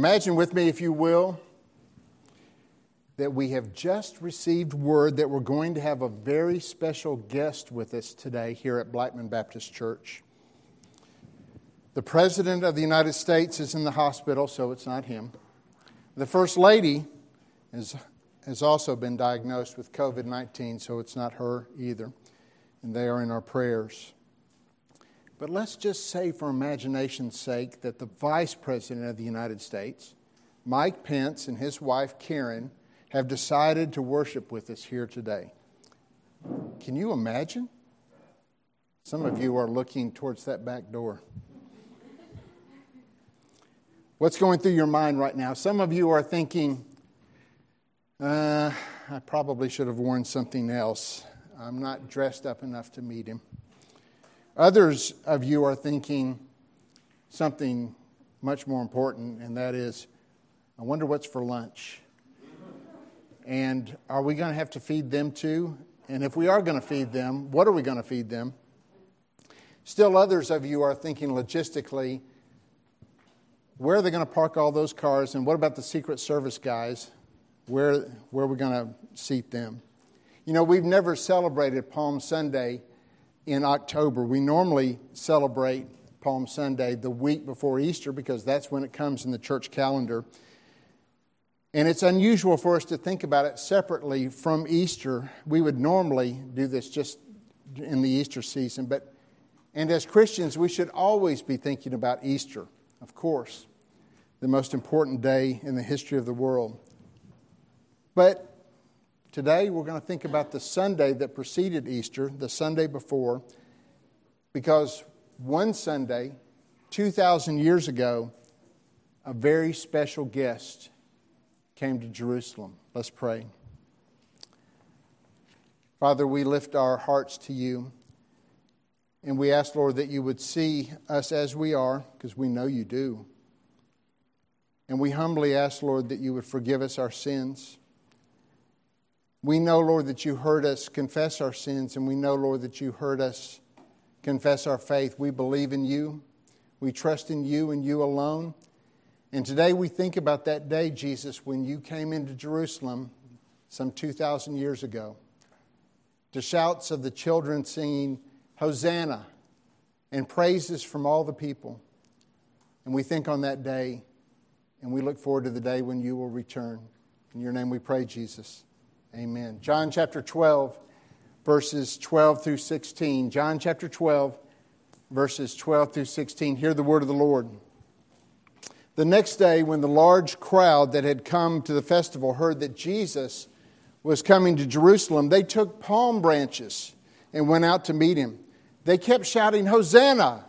Imagine with me, if you will, that we have just received word that we're going to have a very special guest with us today here at Blackman Baptist Church. The President of the United States is in the hospital, so it's not him. The First Lady is, has also been diagnosed with COVID 19, so it's not her either. And they are in our prayers. But let's just say, for imagination's sake, that the Vice President of the United States, Mike Pence, and his wife Karen have decided to worship with us here today. Can you imagine? Some of you are looking towards that back door. What's going through your mind right now? Some of you are thinking, uh, I probably should have worn something else. I'm not dressed up enough to meet him. Others of you are thinking something much more important, and that is, I wonder what's for lunch. And are we going to have to feed them too? And if we are going to feed them, what are we going to feed them? Still, others of you are thinking logistically, where are they going to park all those cars? And what about the Secret Service guys? Where, where are we going to seat them? You know, we've never celebrated Palm Sunday in October. We normally celebrate Palm Sunday the week before Easter because that's when it comes in the church calendar. And it's unusual for us to think about it separately from Easter. We would normally do this just in the Easter season, but and as Christians, we should always be thinking about Easter, of course the most important day in the history of the world. But today we're going to think about the Sunday that preceded Easter, the Sunday before, because one Sunday, 2,000 years ago, a very special guest came to Jerusalem. Let's pray. Father, we lift our hearts to you. And we ask, Lord, that you would see us as we are, because we know you do. And we humbly ask, Lord, that you would forgive us our sins. We know, Lord, that you heard us confess our sins, and we know, Lord, that you heard us confess our faith. We believe in you. We trust in you and you alone. And today we think about that day, Jesus, when you came into Jerusalem some 2,000 years ago to shouts of the children singing, Hosanna, and praises from all the people. And we think on that day and we look forward to the day when you will return. In your name we pray, Jesus. Amen. John chapter 12, verses 12 through 16. John chapter 12, verses 12 through 16. Hear the word of the Lord. The next day, when the large crowd that had come to the festival heard that Jesus was coming to Jerusalem, they took palm branches and went out to meet him. They kept shouting, Hosanna!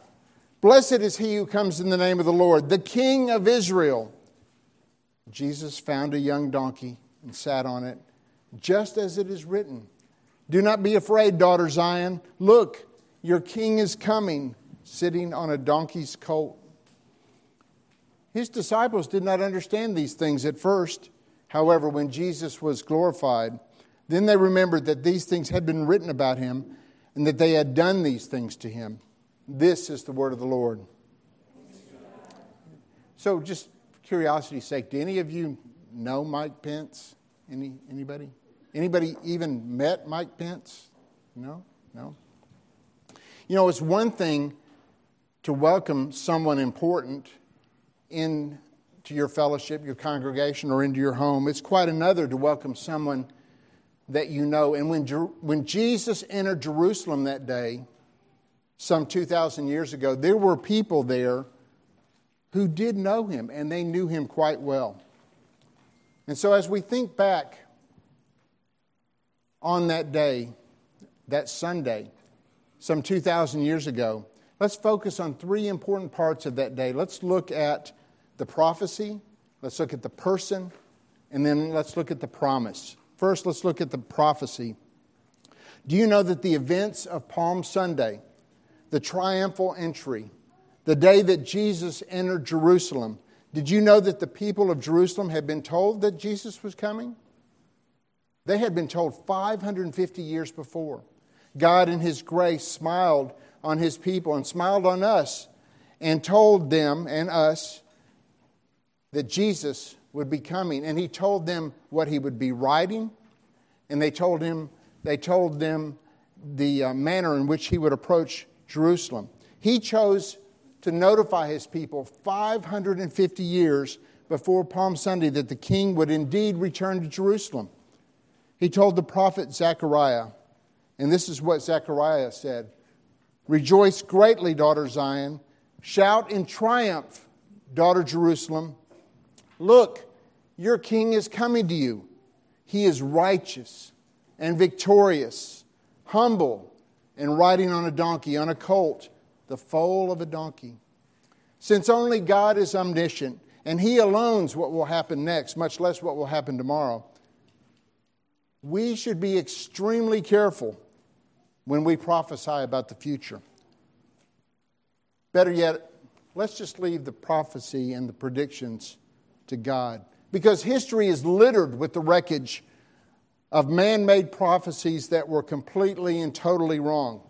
Blessed is he who comes in the name of the Lord, the King of Israel. Jesus found a young donkey and sat on it, just as it is written Do not be afraid, daughter Zion. Look, your king is coming, sitting on a donkey's colt. His disciples did not understand these things at first. However, when Jesus was glorified, then they remembered that these things had been written about him and that they had done these things to him. This is the word of the Lord. So, just curiosity's sake, do any of you know Mike Pence? Any, anybody? Anybody even met Mike Pence? No? No? You know, it's one thing to welcome someone important into your fellowship, your congregation, or into your home. It's quite another to welcome someone that you know. And when, when Jesus entered Jerusalem that day, some 2,000 years ago, there were people there who did know him, and they knew him quite well. And so, as we think back on that day, that Sunday, some 2,000 years ago, let's focus on three important parts of that day. Let's look at the prophecy, let's look at the person, and then let's look at the promise. First, let's look at the prophecy. Do you know that the events of Palm Sunday, the triumphal entry, the day that Jesus entered Jerusalem, did you know that the people of Jerusalem had been told that Jesus was coming? They had been told 550 years before. God, in His grace, smiled on His people and smiled on us and told them and us that Jesus would be coming, and he told them what he would be writing, and they told him they told them the uh, manner in which he would approach Jerusalem. He chose to notify his people 550 years before Palm Sunday that the king would indeed return to Jerusalem. He told the prophet Zechariah, and this is what Zechariah said Rejoice greatly, daughter Zion. Shout in triumph, daughter Jerusalem. Look, your king is coming to you. He is righteous and victorious, humble, and riding on a donkey, on a colt, the foal of a donkey. Since only God is omniscient, and He alone knows what will happen next, much less what will happen tomorrow, we should be extremely careful when we prophesy about the future. Better yet, let's just leave the prophecy and the predictions to God. Because history is littered with the wreckage of man made prophecies that were completely and totally wrong.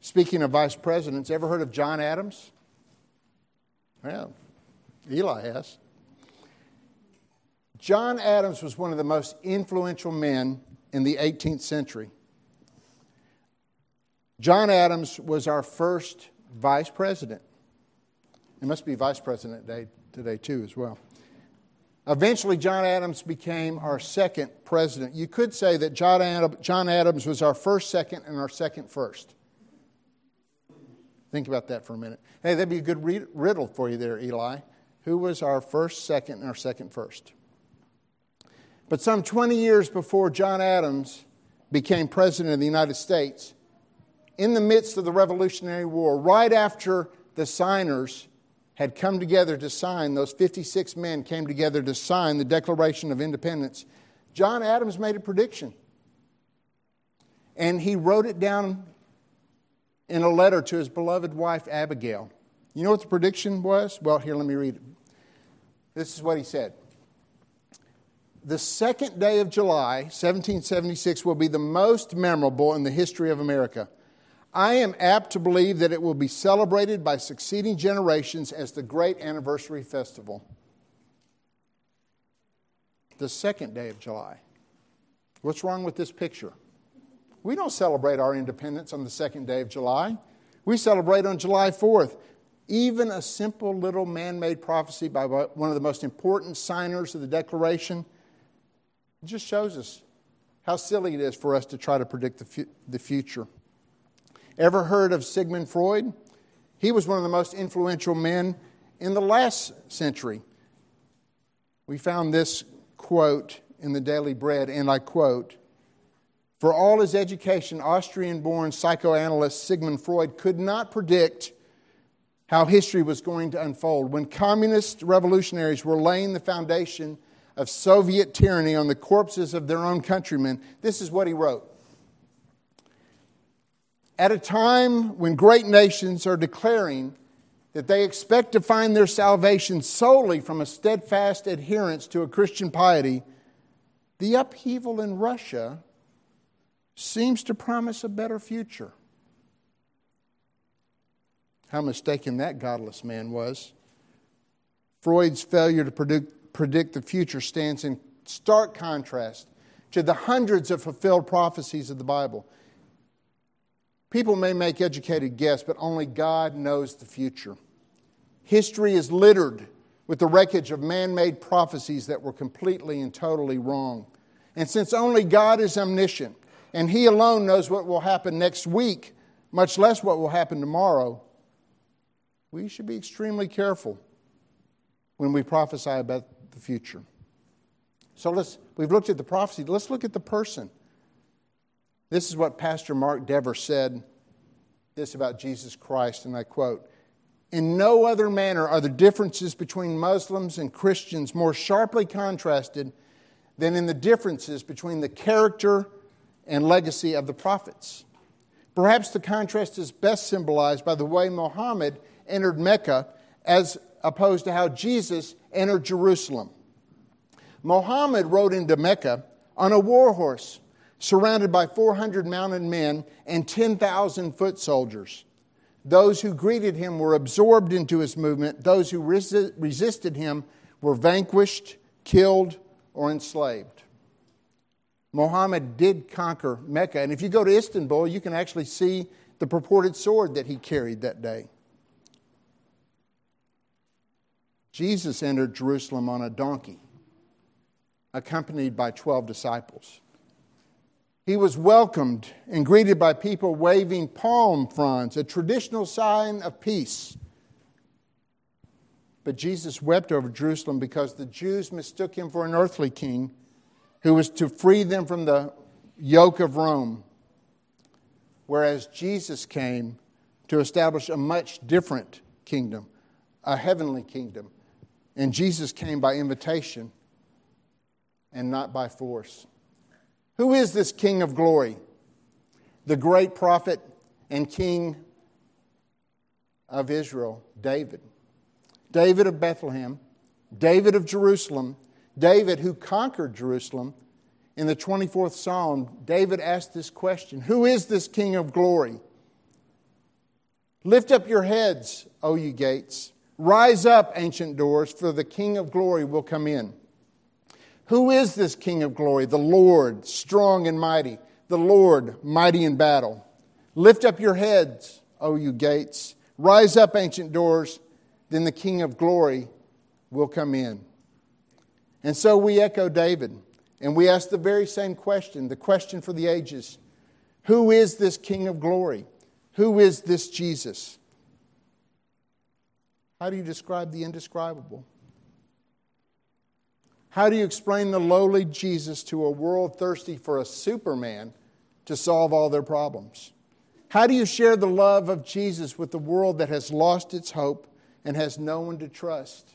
Speaking of vice presidents, ever heard of John Adams? Well, Eli has. John Adams was one of the most influential men in the 18th century. John Adams was our first vice president. It must be vice president day today, too, as well. Eventually, John Adams became our second president. You could say that John Adams was our first second and our second first. Think about that for a minute. Hey, that'd be a good riddle for you there, Eli. Who was our first second and our second first? But some 20 years before John Adams became president of the United States, in the midst of the Revolutionary War, right after the signers had come together to sign, those 56 men came together to sign the Declaration of Independence, John Adams made a prediction. And he wrote it down in a letter to his beloved wife, Abigail. You know what the prediction was? Well, here, let me read it. This is what he said the second day of July, 1776, will be the most memorable in the history of America. I am apt to believe that it will be celebrated by succeeding generations as the great anniversary festival. The second day of July. What's wrong with this picture? We don't celebrate our independence on the second day of July. We celebrate on July 4th. Even a simple little man made prophecy by one of the most important signers of the Declaration it just shows us how silly it is for us to try to predict the, fu- the future. Ever heard of Sigmund Freud? He was one of the most influential men in the last century. We found this quote in the Daily Bread, and I quote For all his education, Austrian born psychoanalyst Sigmund Freud could not predict how history was going to unfold. When communist revolutionaries were laying the foundation of Soviet tyranny on the corpses of their own countrymen, this is what he wrote. At a time when great nations are declaring that they expect to find their salvation solely from a steadfast adherence to a Christian piety, the upheaval in Russia seems to promise a better future. How mistaken that godless man was. Freud's failure to predict, predict the future stands in stark contrast to the hundreds of fulfilled prophecies of the Bible. People may make educated guesses, but only God knows the future. History is littered with the wreckage of man made prophecies that were completely and totally wrong. And since only God is omniscient and He alone knows what will happen next week, much less what will happen tomorrow, we should be extremely careful when we prophesy about the future. So let's, we've looked at the prophecy. Let's look at the person. This is what Pastor Mark Dever said this about Jesus Christ, and I quote In no other manner are the differences between Muslims and Christians more sharply contrasted than in the differences between the character and legacy of the prophets. Perhaps the contrast is best symbolized by the way Muhammad entered Mecca as opposed to how Jesus entered Jerusalem. Muhammad rode into Mecca on a war horse, surrounded by 400 mounted men and 10,000 foot soldiers. Those who greeted him were absorbed into his movement. Those who resi- resisted him were vanquished, killed, or enslaved. Muhammad did conquer Mecca. And if you go to Istanbul, you can actually see the purported sword that he carried that day. Jesus entered Jerusalem on a donkey, accompanied by 12 disciples. He was welcomed and greeted by people waving palm fronds, a traditional sign of peace. But Jesus wept over Jerusalem because the Jews mistook him for an earthly king who was to free them from the yoke of Rome, whereas Jesus came to establish a much different kingdom, a heavenly kingdom. And Jesus came by invitation and not by force. Who is this King of glory? The great prophet and king of Israel, David. David of Bethlehem, David of Jerusalem, David who conquered Jerusalem. In the 24th Psalm, David asked this question Who is this King of glory? Lift up your heads, O you gates. Rise up, ancient doors, for the King of glory will come in. Who is this King of glory? The Lord, strong and mighty, the Lord, mighty in battle. Lift up your heads, O you gates. Rise up, ancient doors, then the King of glory will come in. And so we echo David, and we ask the very same question the question for the ages Who is this King of glory? Who is this Jesus? How do you describe the indescribable? How do you explain the lowly Jesus to a world thirsty for a superman to solve all their problems? How do you share the love of Jesus with the world that has lost its hope and has no one to trust?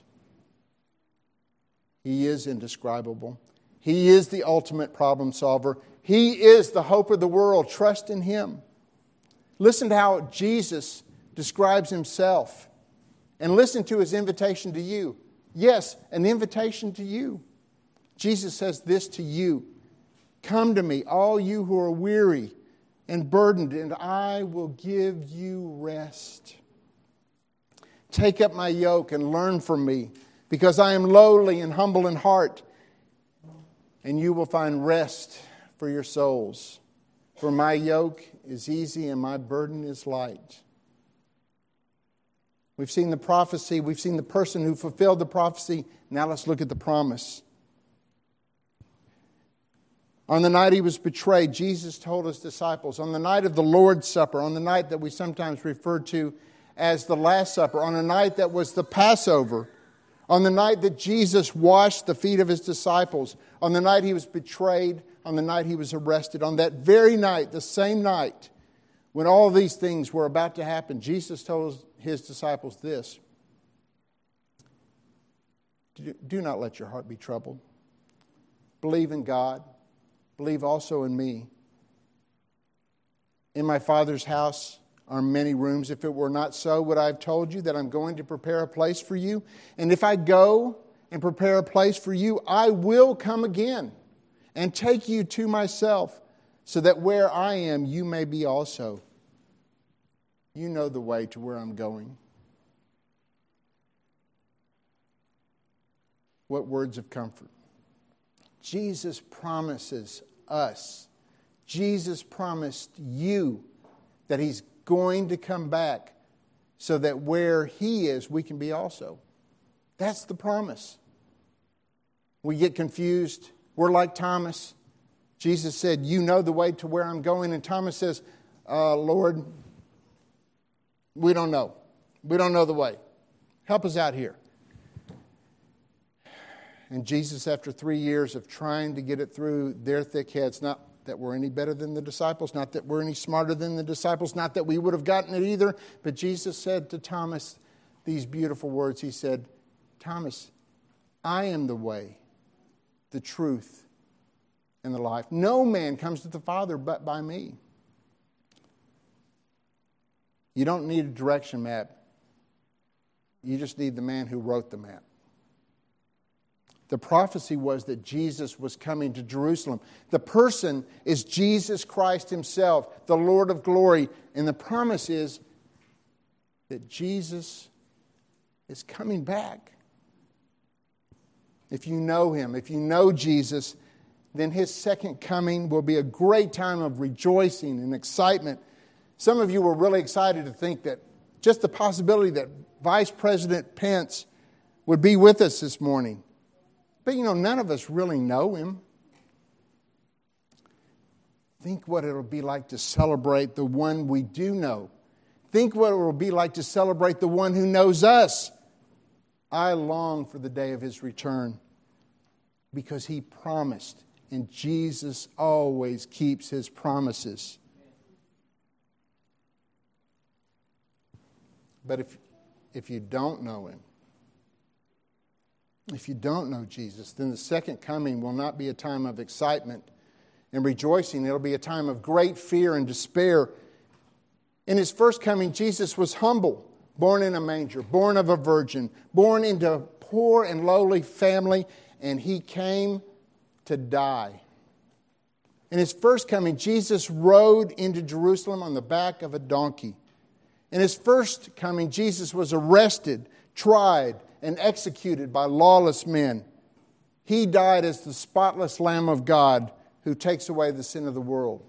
He is indescribable. He is the ultimate problem solver. He is the hope of the world. Trust in Him. Listen to how Jesus describes Himself and listen to His invitation to you. Yes, an invitation to you. Jesus says this to you Come to me, all you who are weary and burdened, and I will give you rest. Take up my yoke and learn from me, because I am lowly and humble in heart, and you will find rest for your souls. For my yoke is easy and my burden is light. We've seen the prophecy, we've seen the person who fulfilled the prophecy. Now let's look at the promise. On the night he was betrayed, Jesus told his disciples, on the night of the Lord's Supper, on the night that we sometimes refer to as the Last Supper, on a night that was the Passover, on the night that Jesus washed the feet of his disciples, on the night he was betrayed, on the night he was arrested, on that very night, the same night, when all these things were about to happen, Jesus told his disciples this Do not let your heart be troubled. Believe in God believe also in me. In my Father's house are many rooms. If it were not so, would I have told you that I'm going to prepare a place for you? And if I go and prepare a place for you, I will come again and take you to myself, so that where I am, you may be also. You know the way to where I'm going. What words of comfort. Jesus promises us, Jesus promised you that He's going to come back so that where He is, we can be also. That's the promise. We get confused. We're like Thomas. Jesus said, You know the way to where I'm going. And Thomas says, uh, Lord, we don't know. We don't know the way. Help us out here. And Jesus, after three years of trying to get it through their thick heads, not that we're any better than the disciples, not that we're any smarter than the disciples, not that we would have gotten it either, but Jesus said to Thomas these beautiful words. He said, Thomas, I am the way, the truth, and the life. No man comes to the Father but by me. You don't need a direction map. You just need the man who wrote the map. The prophecy was that Jesus was coming to Jerusalem. The person is Jesus Christ Himself, the Lord of glory. And the promise is that Jesus is coming back. If you know him, if you know Jesus, then his second coming will be a great time of rejoicing and excitement. Some of you were really excited to think that just the possibility that Vice President Pence would be with us this morning. But you know, none of us really know him. Think what it'll be like to celebrate the one we do know. Think what it will be like to celebrate the one who knows us. I long for the day of his return because he promised, and Jesus always keeps his promises. But if, if you don't know him, if you don't know Jesus, then the second coming will not be a time of excitement and rejoicing. It'll be a time of great fear and despair. In his first coming, Jesus was humble, born in a manger, born of a virgin, born into a poor and lowly family, and he came to die. In his first coming, Jesus rode into Jerusalem on the back of a donkey. In his first coming, Jesus was arrested, tried, and executed by lawless men. He died as the spotless Lamb of God who takes away the sin of the world.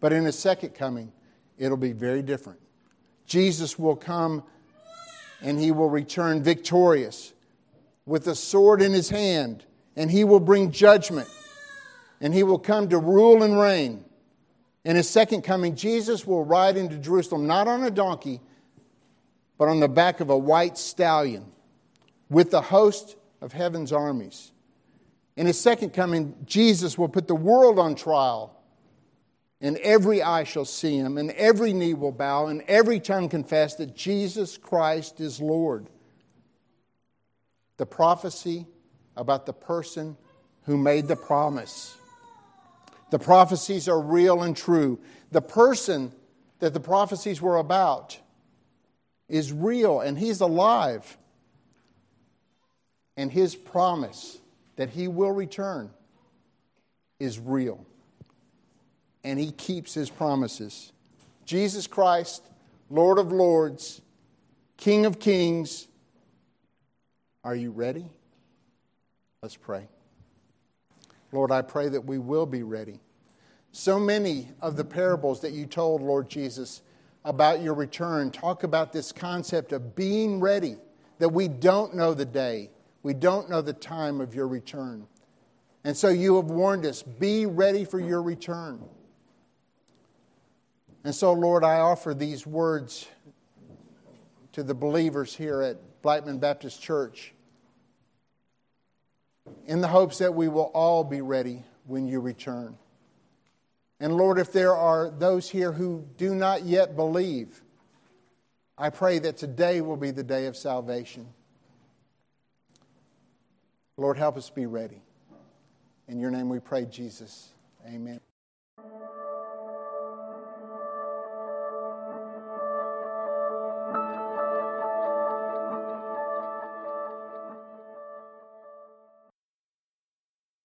But in his second coming, it'll be very different. Jesus will come and he will return victorious with a sword in his hand, and he will bring judgment, and he will come to rule and reign. In his second coming, Jesus will ride into Jerusalem not on a donkey, but on the back of a white stallion with the host of heaven's armies. In his second coming, Jesus will put the world on trial, and every eye shall see him, and every knee will bow, and every tongue confess that Jesus Christ is Lord. The prophecy about the person who made the promise the prophecies are real and true. The person that the prophecies were about is real and he's alive. And his promise that he will return is real. And he keeps his promises. Jesus Christ, Lord of Lords, King of Kings, are you ready? Let's pray. Lord, I pray that we will be ready. So many of the parables that you told, Lord Jesus, about your return talk about this concept of being ready, that we don't know the day, we don't know the time of your return. And so you have warned us be ready for your return. And so, Lord, I offer these words to the believers here at Blackman Baptist Church in the hopes that we will all be ready when you return. And Lord, if there are those here who do not yet believe, I pray that today will be the day of salvation. Lord, help us be ready. In your name we pray, Jesus. Amen.